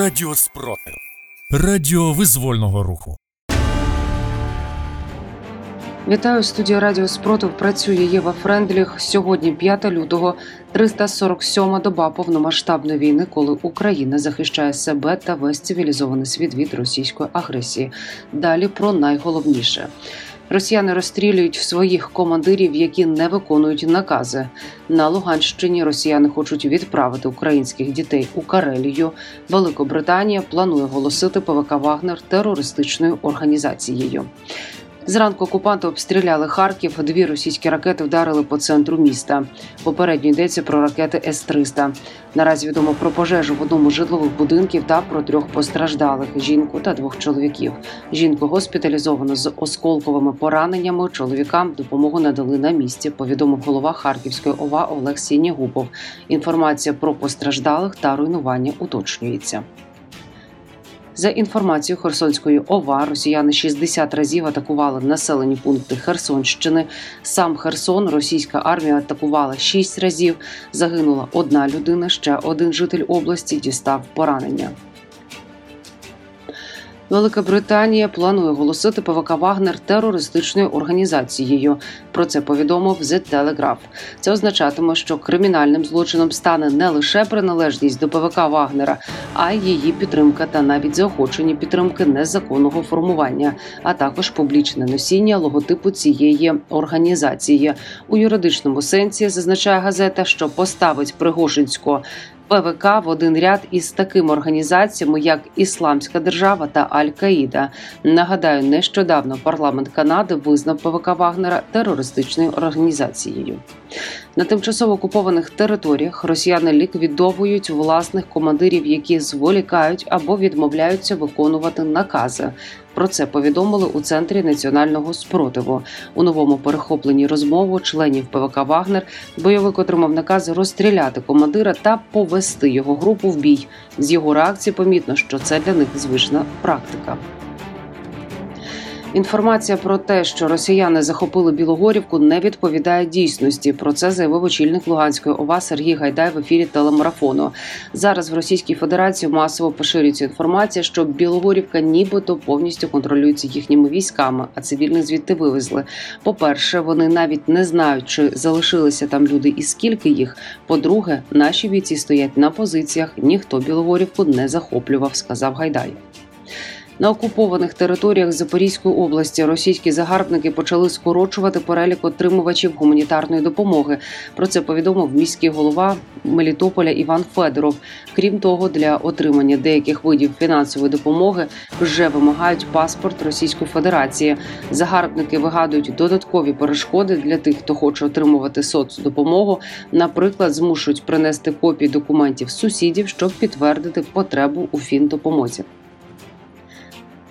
Радіо Спротив. Радіо визвольного руху. Вітаю студія Радіо Спротив. Працює Єва Френдліх. Сьогодні 5 лютого, 347-ма доба повномасштабної війни, коли Україна захищає себе та весь цивілізований світ від російської агресії. Далі про найголовніше. Росіяни розстрілюють своїх командирів, які не виконують накази. На Луганщині росіяни хочуть відправити українських дітей у Карелію. Великобританія планує оголосити ПВК Вагнер терористичною організацією. Зранку окупанти обстріляли Харків. Дві російські ракети вдарили по центру міста. Попередньо йдеться про ракети С-300. Наразі відомо про пожежу в одному з житлових будинків та про трьох постраждалих жінку та двох чоловіків. Жінку госпіталізовано з осколковими пораненнями. Чоловікам допомогу надали на місці. Повідомив голова Харківської ОВА Олег Сінігубов. Інформація про постраждалих та руйнування уточнюється. За інформацією Херсонської ОВА, росіяни 60 разів атакували населені пункти Херсонщини. Сам Херсон російська армія атакувала 6 разів. Загинула одна людина. Ще один житель області дістав поранення. Велика Британія планує оголосити ПВК Вагнер терористичною організацією. Про це повідомив The Telegraph. Це означатиме, що кримінальним злочином стане не лише приналежність до ПВК Вагнера, а й її підтримка та навіть заохочення підтримки незаконного формування, а також публічне носіння логотипу цієї організації у юридичному сенсі. Зазначає газета, що поставить Пригожинського ПВК в один ряд із такими організаціями, як Ісламська держава та Аль-Каїда. Нагадаю, нещодавно парламент Канади визнав ПВК Вагнера терористичною організацією. На тимчасово окупованих територіях росіяни ліквідовують власних командирів, які зволікають або відмовляються виконувати накази. Про це повідомили у центрі національного спротиву. У новому перехопленні розмову членів ПВК Вагнер бойовик отримав наказ розстріляти командира та повести його групу в бій. З його реакції помітно, що це для них звична практика. Інформація про те, що росіяни захопили Білогорівку, не відповідає дійсності. Про це заявив очільник Луганської ОВА Сергій Гайдай в ефірі телемарафону. Зараз в Російській Федерації масово поширюється інформація, що Білогорівка нібито повністю контролюється їхніми військами, а цивільних звідти вивезли. По перше, вони навіть не знають, чи залишилися там люди і скільки їх. По-друге, наші бійці стоять на позиціях. Ніхто Білогорівку не захоплював, сказав Гайдай. На окупованих територіях Запорізької області російські загарбники почали скорочувати перелік отримувачів гуманітарної допомоги. Про це повідомив міський голова Мелітополя Іван Федоров. Крім того, для отримання деяких видів фінансової допомоги вже вимагають паспорт Російської Федерації. Загарбники вигадують додаткові перешкоди для тих, хто хоче отримувати соцдопомогу. Наприклад, змушують принести копії документів сусідів, щоб підтвердити потребу у фіндопомозі.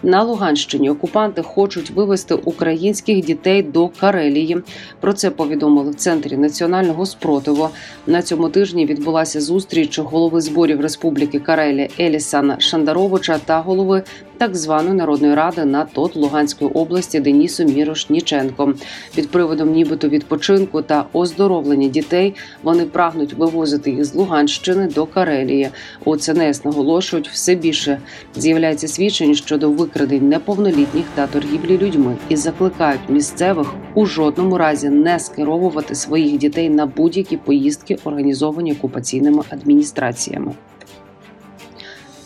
На Луганщині окупанти хочуть вивезти українських дітей до Карелії. Про це повідомили в центрі національного спротиву. На цьому тижні відбулася зустріч голови зборів Республіки Карелія Елісана Шандаровича та голови так званої народної ради на ТОТ Луганської області Денісу Мірошніченко. Під приводом, нібито відпочинку та оздоровлення дітей вони прагнуть вивозити їх з Луганщини до Карелії. У ЦНС наголошують все більше з'являється свідчень щодо викрадень неповнолітніх та торгівлі людьми і закликають місцевих у жодному разі не скеровувати своїх дітей на будь-які поїздки, організовані окупаційними адміністраціями.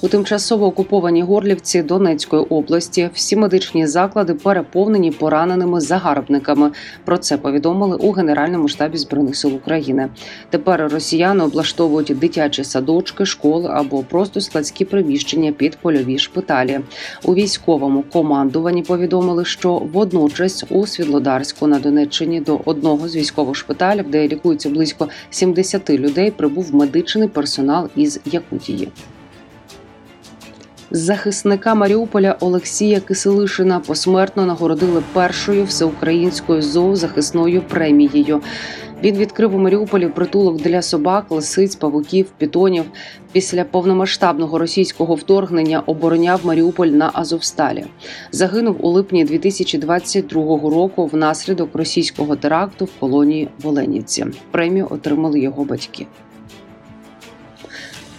У тимчасово окупованій Горлівці Донецької області всі медичні заклади переповнені пораненими загарбниками. Про це повідомили у Генеральному штабі збройних сил України. Тепер росіяни облаштовують дитячі садочки, школи або просто складські приміщення під польові шпиталі. У військовому командуванні повідомили, що водночас у Світлодарську на Донеччині до одного з військових шпиталів, де лікуються близько 70 людей, прибув медичний персонал із Якутії. Захисника Маріуполя Олексія Киселишина посмертно нагородили першою всеукраїнською зоозахисною премією. Він відкрив у Маріуполі притулок для собак, лисиць, павуків, пітонів. Після повномасштабного російського вторгнення обороняв Маріуполь на Азовсталі. Загинув у липні 2022 року внаслідок російського теракту в колонії в Оленівці. Премію отримали його батьки.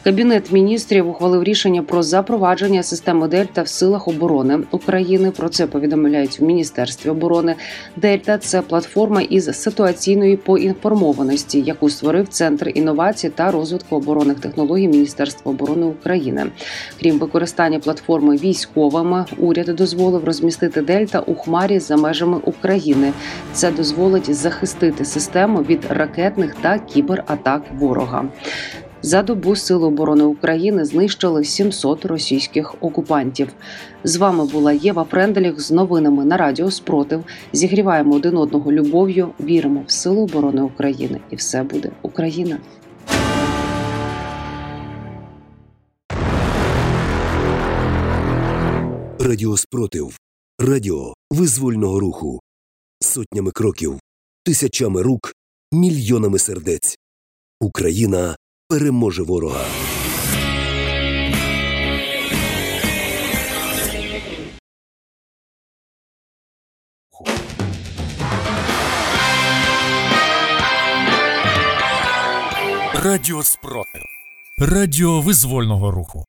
Кабінет міністрів ухвалив рішення про запровадження системи Дельта в силах оборони України. Про це повідомляють в Міністерстві оборони. Дельта це платформа із ситуаційної поінформованості, яку створив Центр інновацій та розвитку оборонних технологій Міністерства оборони України. Крім використання платформи військовими, уряд дозволив розмістити Дельта у хмарі за межами України. Це дозволить захистити систему від ракетних та кібератак ворога. За добу Сили оборони України знищили 700 російських окупантів. З вами була Єва Френделіх з новинами на Радіо Спротив. Зігріваємо один одного любов'ю, віримо в силу оборони України, і все буде Україна. Радіо Спротив. Радіо визвольного руху. Сотнями кроків, тисячами рук, мільйонами сердець. Україна переможе ворога. Радіо спротив. Радіо визвольного руху.